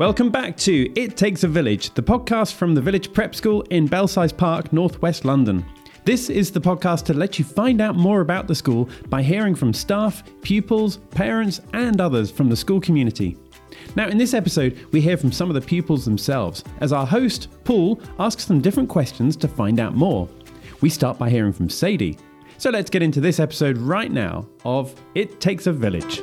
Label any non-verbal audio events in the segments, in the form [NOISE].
Welcome back to It Takes a Village, the podcast from the Village Prep School in Belsize Park, northwest London. This is the podcast to let you find out more about the school by hearing from staff, pupils, parents, and others from the school community. Now, in this episode, we hear from some of the pupils themselves as our host, Paul, asks them different questions to find out more. We start by hearing from Sadie. So let's get into this episode right now of It Takes a Village.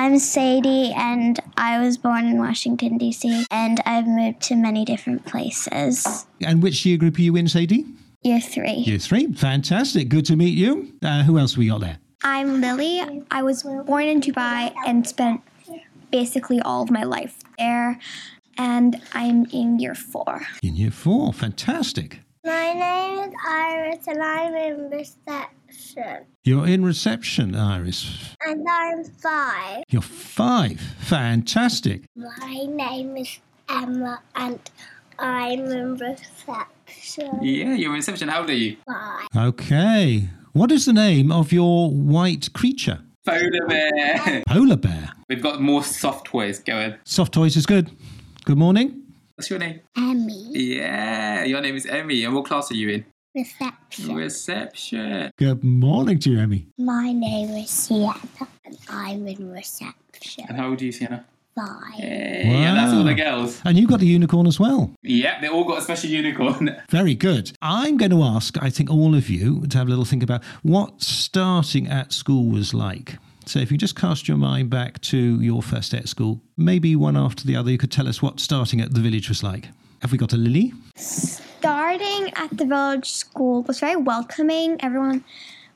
I'm Sadie, and I was born in Washington, D.C., and I've moved to many different places. And which year group are you in, Sadie? Year three. Year three. Fantastic. Good to meet you. Uh, who else we got there? I'm Lily. I was born in Dubai and spent basically all of my life there, and I'm in year four. In year four. Fantastic. My name is Iris and I'm in reception. You're in reception, Iris. And I'm five. You're five. Fantastic. My name is Emma and I'm in reception. Yeah, you're in reception. How old are you? Five. Okay. What is the name of your white creature? Polar bear. Polar bear. We've got more soft toys going. Soft toys is good. Good morning. What's your name? Emmy. Yeah, your name is Emmy. And what class are you in? Reception. Reception. Good morning to you, Emmy. My name is Sienna and I'm in reception. And how old are you, Sienna? Five. Hey, Yeah, that's all the Wow. girls. And you've got the unicorn as well. Yeah, they all got a special unicorn. [LAUGHS] Very good. I'm going to ask, I think, all of you to have a little think about what starting at school was like. So, if you just cast your mind back to your first day at school, maybe one after the other, you could tell us what starting at the village was like. Have we got a Lily? Starting at the village school was very welcoming. Everyone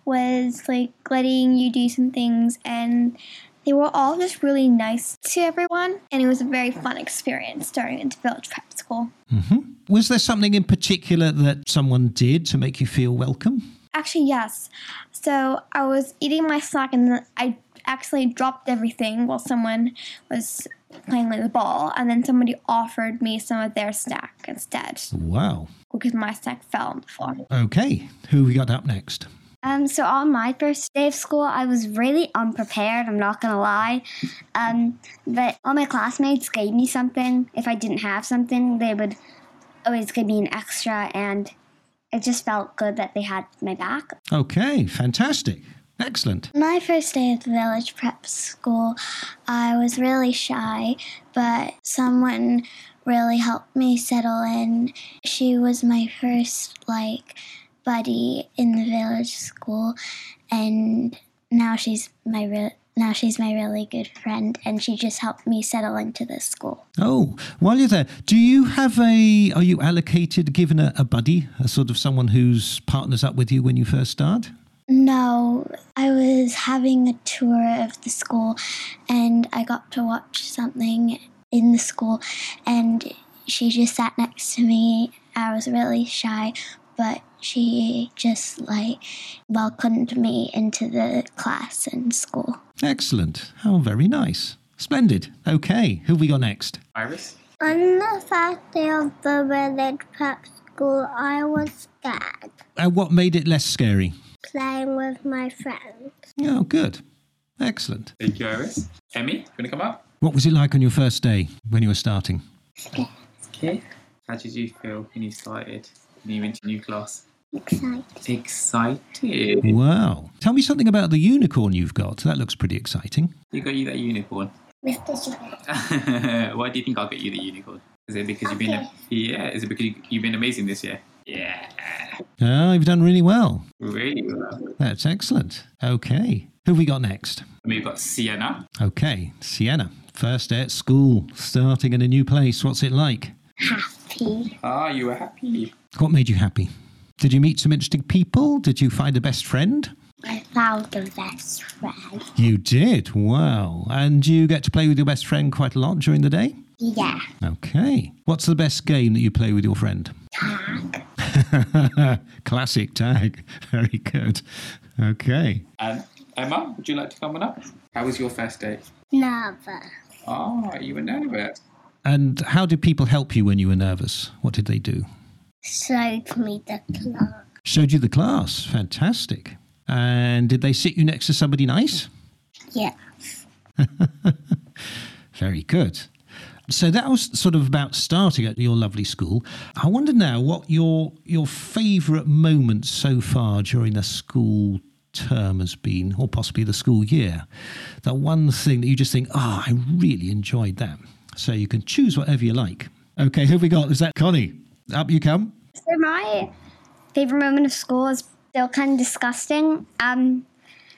was like letting you do some things, and they were all just really nice to everyone. And it was a very fun experience starting at the village prep school. Mm-hmm. Was there something in particular that someone did to make you feel welcome? Actually, yes. So I was eating my snack and I actually dropped everything while someone was playing with the ball, and then somebody offered me some of their snack instead Wow. because my snack fell on the floor. Okay. Who we got up next? Um, so on my first day of school, I was really unprepared. I'm not gonna lie. Um, but all my classmates gave me something. If I didn't have something, they would always give me an extra, and it just felt good that they had my back. Okay. Fantastic. Excellent. My first day at the village prep school, I was really shy, but someone really helped me settle in. She was my first like buddy in the village school, and now she's my real. Now she's my really good friend, and she just helped me settle into the school. Oh, while you're there, do you have a, are you allocated, given a, a buddy, a sort of someone who's partners up with you when you first start? No, I was having a tour of the school and I got to watch something in the school and she just sat next to me. I was really shy, but she just like welcomed me into the class and school. Excellent. How very nice. Splendid. Okay, who have we got next? Iris? On the first day of the village prep school, I was scared Uh, what made it less scary? Playing with my friends. Oh, good. Excellent. Thank you, Iris. Emmy, you want to come up? What was it like on your first day when you were starting? Scared. Okay. How did you feel when you started? When you went to new class? Excited. Excited. Wow. Tell me something about the unicorn you've got. That looks pretty exciting. You got you that unicorn. [LAUGHS] Why do you think I'll get you the unicorn? Is it because you've been Okay. yeah? Is it because you've been amazing this year? Yeah, Ah, you've done really well. really well. That's excellent. Okay. Who have we got next? We've got Sienna. Okay, Sienna. First day at school, starting in a new place. What's it like? Happy. Ah, you were happy. What made you happy? Did you meet some interesting people? Did you find a best friend? I found a best friend. You did. Wow. And you get to play with your best friend quite a lot during the day? Yeah. Okay. What's the best game that you play with your friend? Tag. [LAUGHS] Classic tag. [LAUGHS] Very good. Okay. And Emma, would you like to come on up? How was your first day? Nervous. Oh, you were nervous. And how did people help you when you were nervous? What did they do? Showed me the clock. Showed you the class. Fantastic. And did they sit you next to somebody nice? Yes. [LAUGHS] Very good. So that was sort of about starting at your lovely school. I wonder now what your your favourite moment so far during the school term has been, or possibly the school year. That one thing that you just think, oh, I really enjoyed that. So you can choose whatever you like. Okay, who have we got? Is that Connie? Up you come. So my favorite moment of school is still kind of disgusting. Um,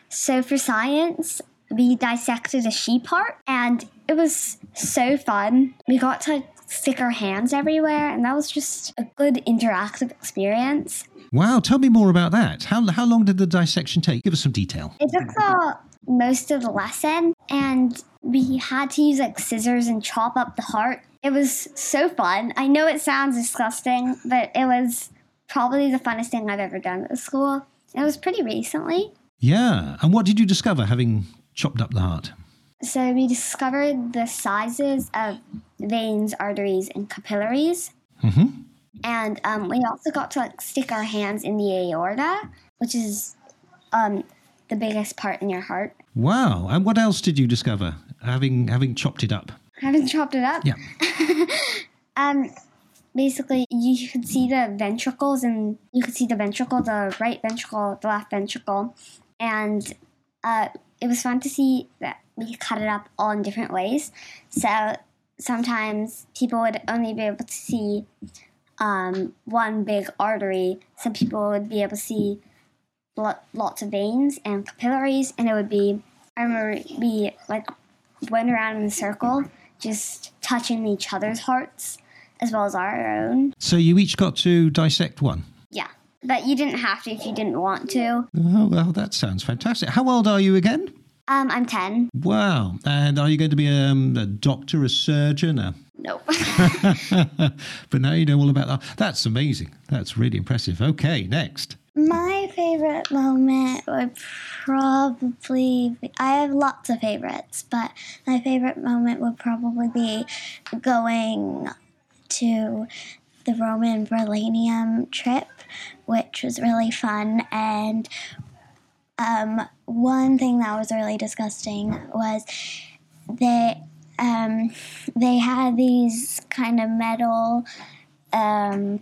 so for science, we dissected a sheep heart, and it was so fun. We got to stick our hands everywhere, and that was just a good interactive experience. Wow, tell me more about that. How, how long did the dissection take? Give us some detail. It took the most of the lesson, and we had to use like scissors and chop up the heart. It was so fun. I know it sounds disgusting, but it was probably the funnest thing I've ever done at the school. It was pretty recently. Yeah. And what did you discover having chopped up the heart? So we discovered the sizes of veins, arteries, and capillaries. Mm-hmm. And um, we also got to like stick our hands in the aorta, which is um, the biggest part in your heart. Wow. And what else did you discover having having chopped it up? Having chopped it up. Yeah. [LAUGHS] Um, basically, you could see the ventricles, and you could see the ventricle, the right ventricle, the left ventricle, and uh, it was fun to see that we could cut it up all in different ways. So sometimes people would only be able to see um, one big artery. Some people would be able to see lo- lots of veins and capillaries, and it would be I remember we like went around in a circle, just touching each other's hearts as well as our own. So you each got to dissect one. Yeah, but you didn't have to if you didn't want to. Oh, well, that sounds fantastic. How old are you again? Um, I'm ten. Wow. And are you going to be um, a doctor, a surgeon? A... Nope. [LAUGHS] [LAUGHS] but now you know all about that. That's amazing. That's really impressive. Okay, next. My favorite moment would probably be, I have lots of favorites, but my favorite moment would probably be going to the Roman Verulamium trip, which was really fun. And um, one thing that was really disgusting was they um, they had these kind of metal um,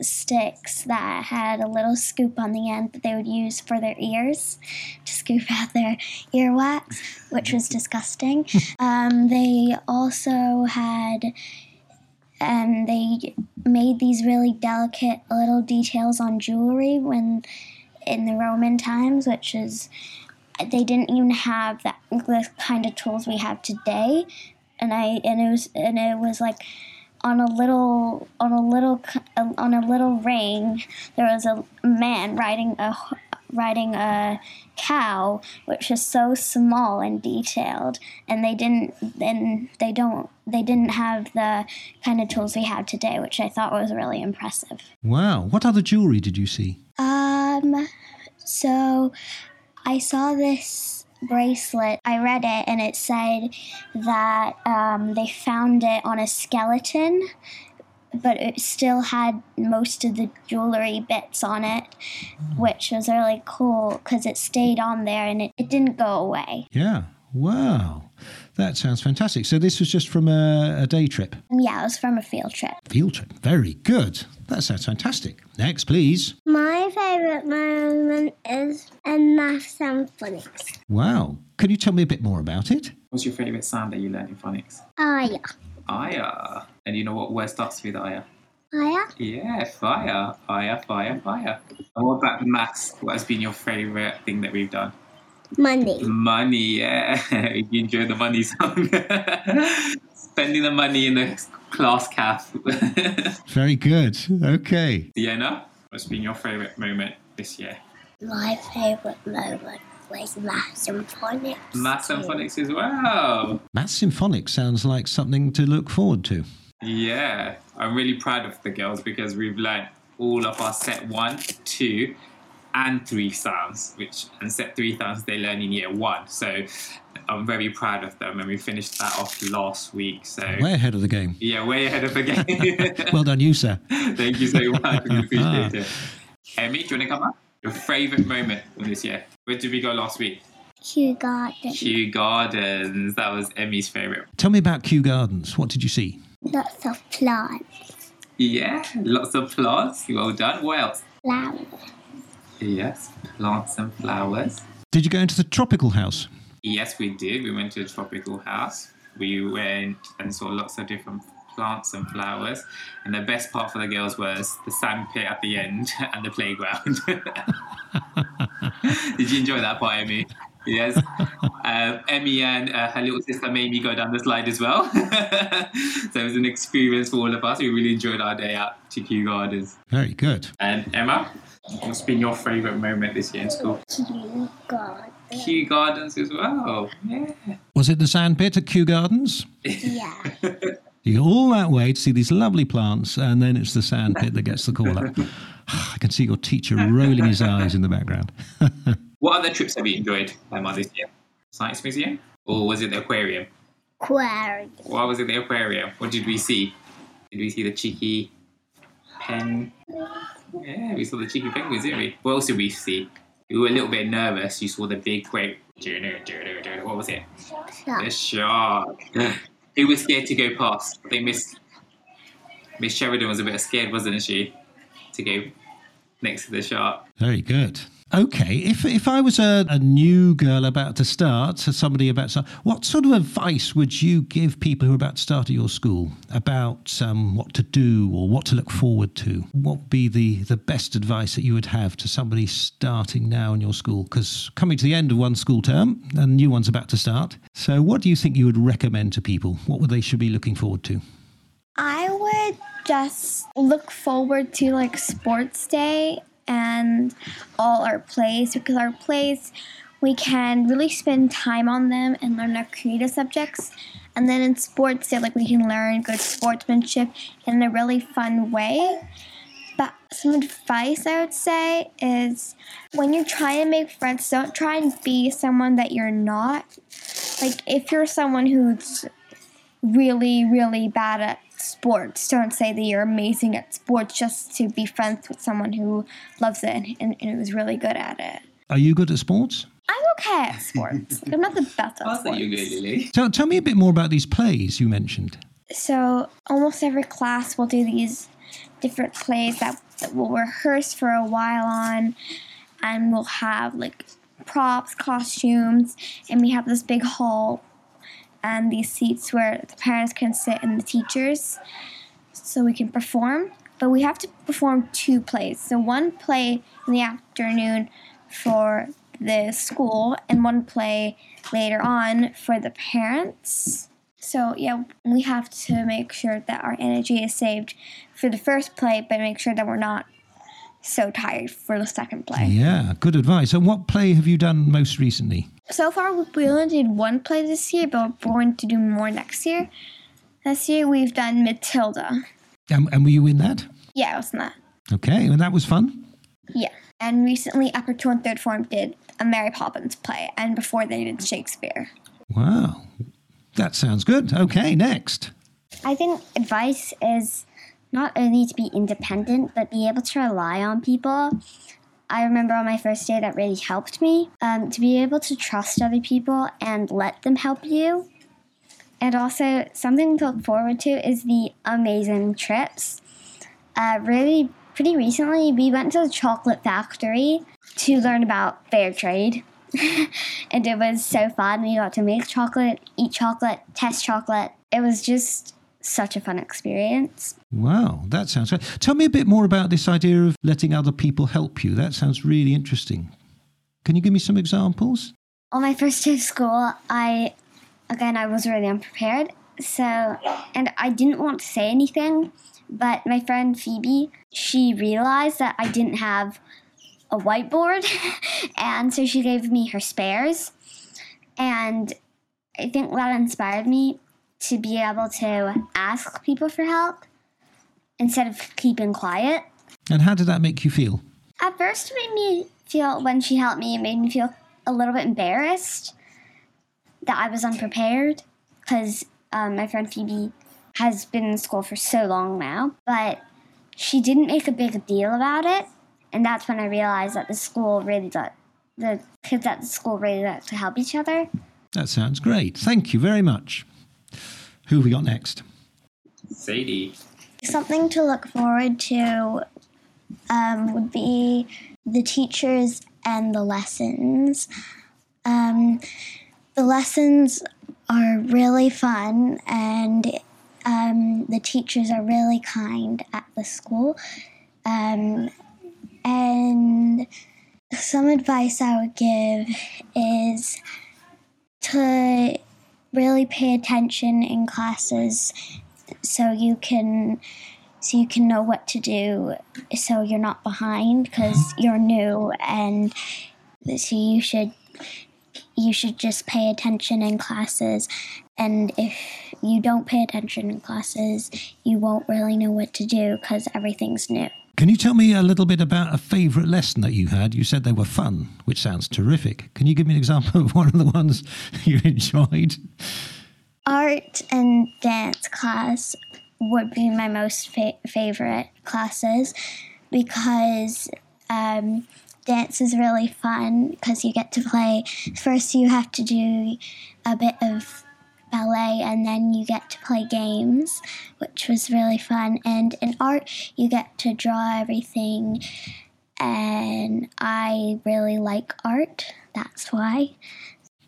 sticks that had a little scoop on the end that they would use for their ears to scoop out their earwax, which was disgusting. [LAUGHS] Um, they also had and they made these really delicate little details on jewelry when in the Roman times, which is they didn't even have that the kind of tools we have today, and I and it was and it was like on a little on a little on a little ring there was a man riding a riding a cow which is so small and detailed and they didn't and they don't they didn't have the kind of tools we have today which i thought was really impressive Wow. What other jewelry did you see? um so i saw this bracelet i read it and it said that um, they found it on a skeleton but it still had most of the jewelry bits on it, which was really cool because it stayed on there and it, it didn't go away. Yeah. Wow. That sounds fantastic. So this was just from a, a day trip, yeah, it was from a field trip. field trip. Very good. That sounds fantastic. Next, please. My favourite moment is in maths and phonics. Wow. Can you tell me a bit more about it? What's your favourite sound that you learned in phonics? Oh yeah. Aya. And you know what word starts with aya? Oh Yeah, fire. Fire, fire, fire. And what about the maths? What has been your favourite thing that we've done? Money. Money, yeah. [LAUGHS] you enjoy the money song. [LAUGHS] Spending the money in the class calf. [LAUGHS] Very good. Okay. Diana, what's been your favourite moment this year? My favourite moment was maths Symphonics. phonics. Maths and as well. Maths Symphonics sounds like something to look forward to. Yeah, I'm really proud of the girls because we've learned all of our set one, two, and three sounds, which and set three sounds they learn in year one. So I'm very proud of them, and we finished that off last week. So Way ahead of the game. yeah, way ahead of the game. [LAUGHS] Well done, you, sir. [LAUGHS] Thank you so much. We appreciate [LAUGHS] it. Emmy, do you want to come up? Your favourite moment from this year? Where did we go last week? Kew Garden. Kew Gardens. That was Emmy's favourite. Tell me about Kew Gardens. What did you see? Lots of plants. Yeah, lots of plants. Well done. What else? Flowers. Yes, plants and flowers. Did you go into the tropical house? Yes, we did. We went to the tropical house. We went and saw lots of different plants and flowers. And the best part for the girls was the sand pit at the end [LAUGHS] and the playground. [LAUGHS] did you enjoy that part, Emmy? Yes. Um, Emmy and uh, her little sister made me go down the slide as well. [LAUGHS] so it was an experience for all of us. We really enjoyed our day out to Kew Gardens. Very good. And Emma, what's been your favourite moment this year in school? Kew Garden. Kew Gardens as well. Yeah. Was it the sandpit at Kew Gardens? Yeah. You go all that way to see these lovely plants, and then it's the sandpit that gets the call up. [LAUGHS] Ah, I can see your teacher rolling his eyes in the background. [LAUGHS] What other trips have you enjoyed, Emma, this year? Science Museum? Or was it the aquarium? Aquarium. What was it the aquarium? What did we see? Did we see the cheeky pen? Yeah, we saw the cheeky penguins, didn't we? What else did we see? We were a little bit nervous. You saw the big, great. What was it? The shark. Who was scared to go past? I think Miss Miss Sheridan was a bit scared, wasn't she, to go next to the shark? Very good. Okay, if if I was a, a new girl about to start, so somebody about to start, what sort of advice would you give people who are about to start at your school about um, what to do or what to look forward to? What would be the, the best advice that you would have to somebody starting now in your school? Because coming to the end of one school term and new one's about to start. So, what do you think you would recommend to people? What would they should be looking forward to? I would just look forward to like sports day and all our plays because our plays we can really spend time on them and learn our creative subjects. And then in sports day, like we can learn good sportsmanship in a really fun way. But some advice I would say is when you're trying to make friends, don't try and be someone that you're not. Like if you're someone who's really, really bad at sports. Don't say that you're amazing at sports just to be friends with someone who loves it and, and, and who's really good at it. Are you good at sports? I'm okay at sports. I'm not the best at [LAUGHS] I sports. thought you were good, Lily. Tell, tell me a bit more about these plays you mentioned. So almost every class will do these different plays that, that we'll rehearse for a while on, and we'll have like props, costumes, and we have this big hall and these seats where the parents can sit and the teachers, so we can perform. But we have to perform two plays. So one play in the afternoon for the school, and one play later on for the parents. So yeah, we have to make sure that our energy is saved for the first play, but make sure that we're not so tired for the second play. Yeah, good advice. And what play have you done most recently? So far, we only did one play this year, but we're going to do more next year. This year, we've done Matilda. Um, and were you in that? Yeah, I was in that. Okay, and that was fun. Yeah. And recently, Upper Two and Third Form did a Mary Poppins play, and before they did Shakespeare. Wow, that sounds good. Okay, next. I think advice is not only to be independent, but be able to rely on people. I remember on my first day that really helped me um, to be able to trust other people and let them help you. And also, something to look forward to is the amazing trips. Uh, really, pretty recently, we went to the chocolate factory to learn about fair trade. [LAUGHS] and it was so fun. We got to make chocolate, eat chocolate, test chocolate. It was just such a fun experience. Wow, that sounds good. Tell me a bit more about this idea of letting other people help you. That sounds really interesting. Can you give me some examples? On my first day of school, I, again, I was really unprepared. So, and I didn't want to say anything, but my friend Phoebe, she realized that I didn't have a whiteboard, [LAUGHS] and so she gave me her spares. And I think that inspired me to be able to ask people for help instead of keeping quiet. And how did that make you feel? At first, it made me feel, when she helped me, it made me feel a little bit embarrassed that I was unprepared because um, my friend Phoebe has been in school for so long now. But she didn't make a big deal about it. And that's when I realized that the school really does, the kids at the school really like to help each other. That sounds great. Thank you very much. Who have we got next? Sadie. Something to look forward to um, would be the teachers and the lessons. Um, the lessons are really fun, and um, the teachers are really kind at the school. Um, and some advice I would give is to really pay attention in classes so you can so you can know what to do so you're not behind because you're new and so you should you should just pay attention in classes. And if you don't pay attention in classes you won't really know what to do because everything's new Can you tell me a little bit about a favourite lesson that you had? You said they were fun, which sounds terrific. Can you give me an example of [LAUGHS] one of the ones you enjoyed? art and dance class would be my most fa- favorite classes because um, dance is really fun because you get to play. First, you have to do a bit of ballet and then you get to play games, which was really fun. And in art, you get to draw everything, and I really like art. That's why.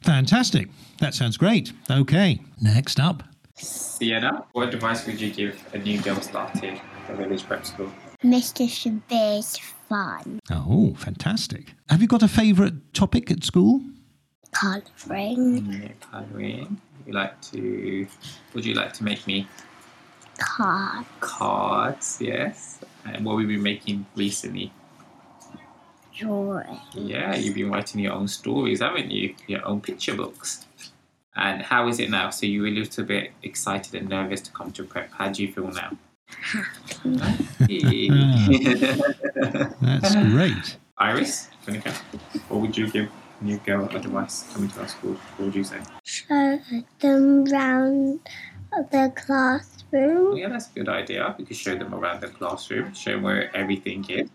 Fantastic. That sounds great. Okay, next up. Sienna, what advice would you give a new girl starting a Village Prep School? Mr. Shabir's fun. Oh, fantastic. Have you got a favourite topic at school? Colouring. Yeah, mm, colouring. You like to? Would you like to make me Card. cards? Yes. And what we've been making recently? Drawing. Yeah, you've been writing your own stories, haven't you? Your own picture books. And how is it now? So you were a little bit excited and nervous to come to prep. How do you feel now? Happy. Ah, that's great. Iris, Monica, what would you give a new girl advice coming to our school? What would you say? Show them round the classroom. Yeah, that's a good idea. We could show them around the classroom, show them where everything is.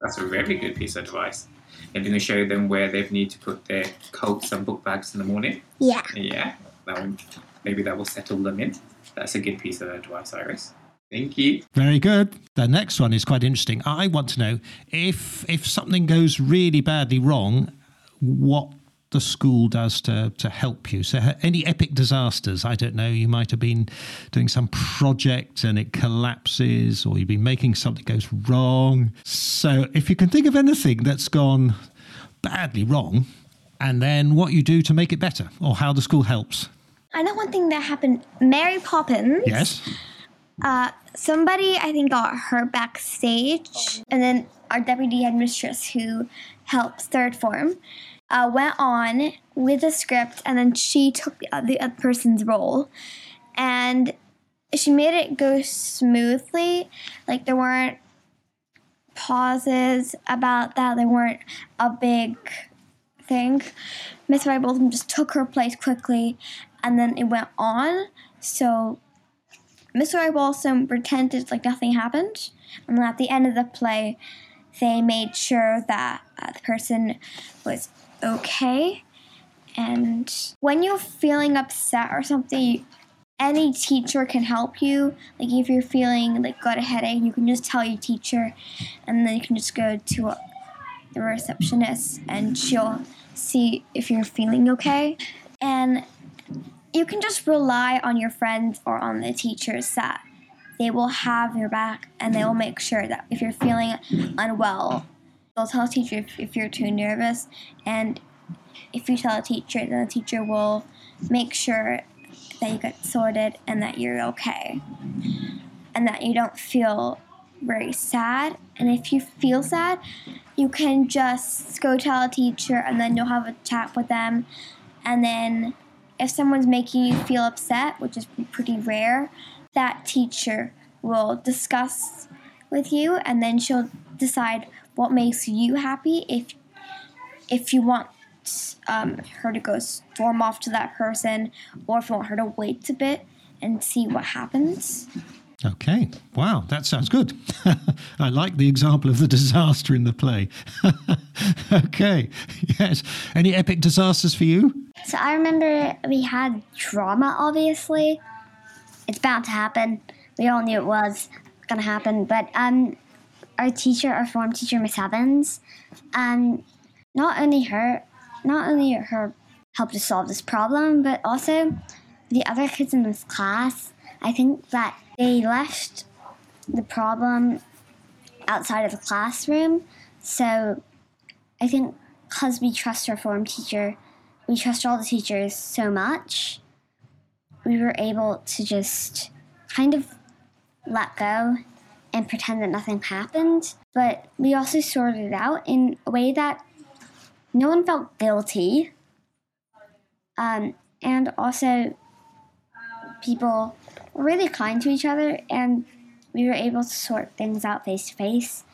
That's a very good piece of advice. And then show them where they need to put their coats and book bags in the morning. Yeah. Yeah, that will, maybe that will settle them in. That's a good piece of advice, Iris. Thank you. Very good. The next one is quite interesting. I want to know if if something goes really badly wrong, what the school does to to help you. So any epic disasters? I don't know. You might have been doing some project and it collapses, or you've been making something goes wrong. So if you can think of anything that's gone badly wrong, and then what you do to make it better, or how the school helps. I know one thing that happened. Mary Poppins. Yes. Uh, somebody I think got hurt backstage, and then our deputy headmistress, who helps third form, uh, went on with the script, and then she took the other, other person's role, and she made it go smoothly. Like there weren't pauses about that. There weren't a big thing. Miss Ribaldham just took her place quickly, and then it went on. So Miss Mr. Ribaldham pretended like nothing happened, and then at the end of the play, they made sure that uh, the person was okay. And when you're feeling upset or something, any teacher can help you. Like if you're feeling like got a headache, you can just tell your teacher, and then you can just go to a, the receptionist, and she'll see if you're feeling okay. And you can just rely on your friends or on the teachers that they will have your back and they will make sure that if you're feeling unwell, they'll tell a teacher if, if you're too nervous. And if you tell a teacher, then the teacher will make sure that you get sorted and that you're okay. And that you don't feel very sad. And if you feel sad, you can just go tell a teacher and then you'll have a chat with them. And then if someone's making you feel upset, which is pretty rare, that teacher will discuss with you and then she'll decide what makes you happy if if you want um, her to go storm off to that person or if you want her to wait a bit and see what happens Okay. Wow, that sounds good. [LAUGHS] I like the example of the disaster in the play. [LAUGHS] okay. Yes. Any epic disasters for you? So I remember we had drama, obviously. It's bound to happen. We all knew it was to happen. But um, our teacher, our form teacher, Miss Evans, um, not only her, not only her helped us solve this problem, but also the other kids in this class. I think that they left the problem outside of the classroom. So I think because we trust our form teacher, we trust all the teachers so much, we were able to just kind of let go and pretend that nothing happened. But we also sorted it out in a way that no one felt guilty. Um, and also, people were really kind to each other, and we were able to sort things out face to face.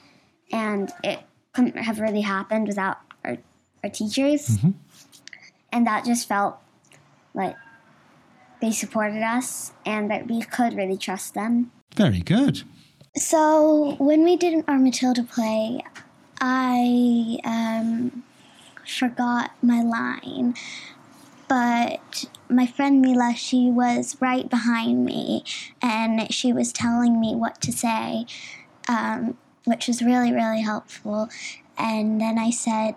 And it couldn't have really happened without our, our teachers. And that just felt like they supported us and that we could really trust them. Very good. So when we did our Matilda play, I um, forgot my line, but my friend Mila, she was right behind me, and she was telling me what to say, um, which was really really helpful. And then I said,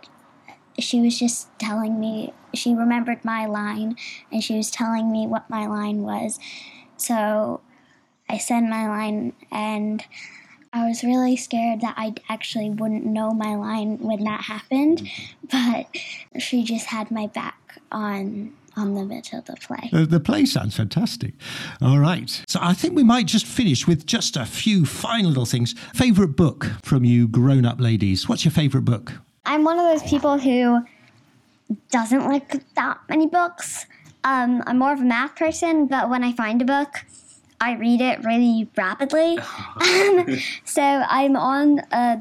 she was just telling me she remembered my line, and she was telling me what my line was. So I said my line, and I was really scared that I actually wouldn't know my line when that happened. [LAUGHS] But she just had my back on on the Matilda of The, play. the play sounds fantastic. All right. So I think we might just finish with just a few final little things. Favorite book from you grown up ladies? What's your favorite book? I'm one of those people who doesn't like that many books. Um, I'm more of a math person, but when I find a book, I read it really rapidly. [LAUGHS] so I'm on uh,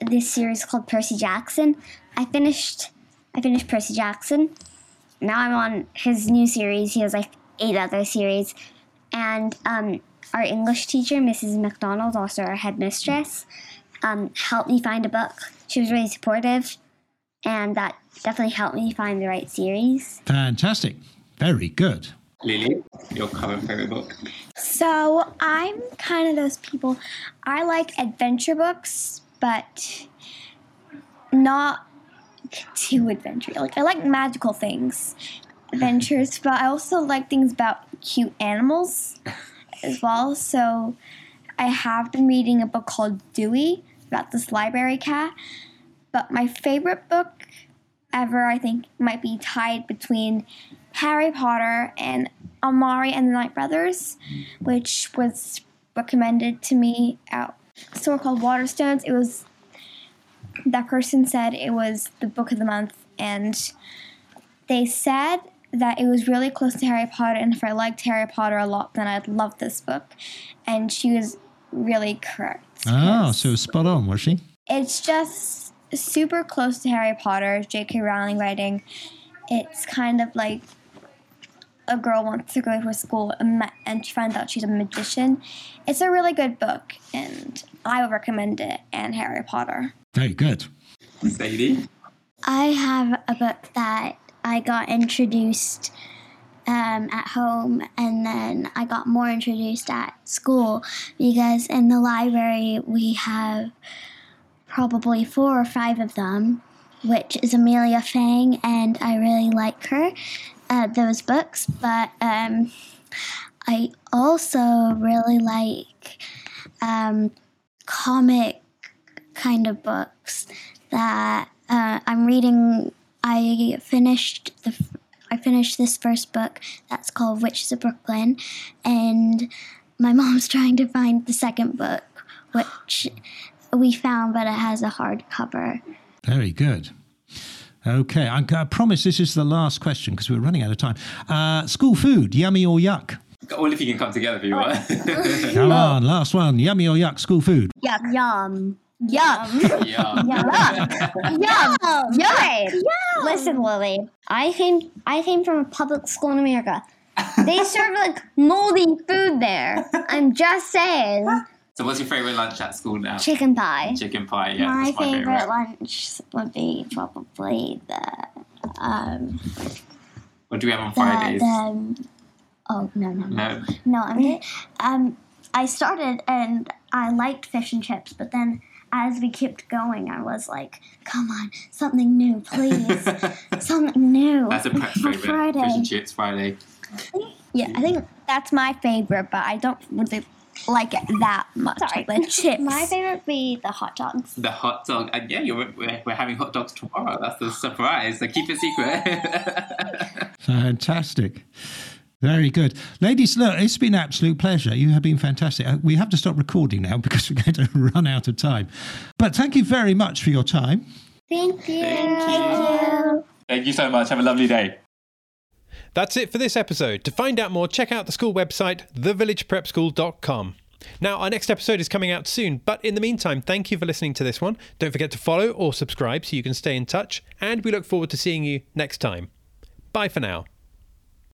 this series called Percy Jackson. I finished I finished Percy Jackson. Now I'm on his new series. He has like eight other series, and um, our English teacher, Mrs. McDonald, also our headmistress, um, helped me find a book. She was really supportive, and that definitely helped me find the right series. Fantastic. Very good. Lily, your current favorite book? So I'm kind of those people. I like adventure books, but not too adventure. Like I like magical things, adventures, but I also like things about cute animals as well. So I have been reading a book called Dewey about this library cat. But my favorite book ever, I think, might be tied between Harry Potter and Amari and the Night Brothers, which was recommended to me at a store called Waterstones. It was that person said it was the book of the month, and they said that it was really close to Harry Potter, and if I liked Harry Potter a lot, then I'd love this book. And she was really correct. Oh, 'cause so spot on, was she? it's just super close to Harry Potter, J.K. Rowling writing. It's kind of like a girl wants to go to a school and and she finds out she's a magician. It's a really good book, and I would recommend it and Harry Potter. Very good. Sadie? I have a book that I got introduced um, at home, and then I got more introduced at school because in the library we have probably four or five of them, which is Amelia Fang, and I really like her, uh, those books. But um, I also really like um, comic kind of books that uh, I'm reading. I finished the I finished this first book that's called Witches of Brooklyn, and my [LAUGHS] mom's trying to find the second book, which we found, but it has a hard cover. Very good. Okay, I, I promise this is the last question because we're running out of time. Uh, school food, yummy or yuck? All if you can come together if you want. Come on, last one, yummy or yuck? School food. Yuck. Yum. Yuck. [LAUGHS] yeah. Yum. [LAUGHS] Yum. Listen, Lily. I came. I came from a public school in America. They [LAUGHS] serve like moldy food there. I'm just saying. So, what's your favorite lunch at school now? Chicken pie. Chicken pie. Yeah, my that's my favorite, favorite. lunch would be probably the um What do we have on the, Fridays? the oh no no no No. no I'm um I started and I liked fish and chips, but then as we kept going, I was like, "Come on, something new, please, [LAUGHS] something new." That's a prep for favorite. Friday. Fish and chips Friday. Yeah, I think that's my favorite, but I don't really like it that much. Sorry. The chips. My favorite would be the hot dogs. The hot dog. And yeah, you're, we're, we're having hot dogs tomorrow. That's the surprise. So keep it secret. [LAUGHS] Fantastic. Very good. Ladies, look, it's been an absolute pleasure. You have been fantastic. Uh, We have to stop recording now [LAUGHS] because we're going to run out of time. But thank you very much for your time. Thank you. Thank you. Thank you so much. Have a lovely day. That's it for this episode. To find out more, check out the school website, thevillageprepschool.com. Now, our next episode is coming out soon, but in the meantime, thank you for listening to this one. Don't forget to follow or subscribe so you can stay in touch, and we look forward to seeing you next time. Bye for now.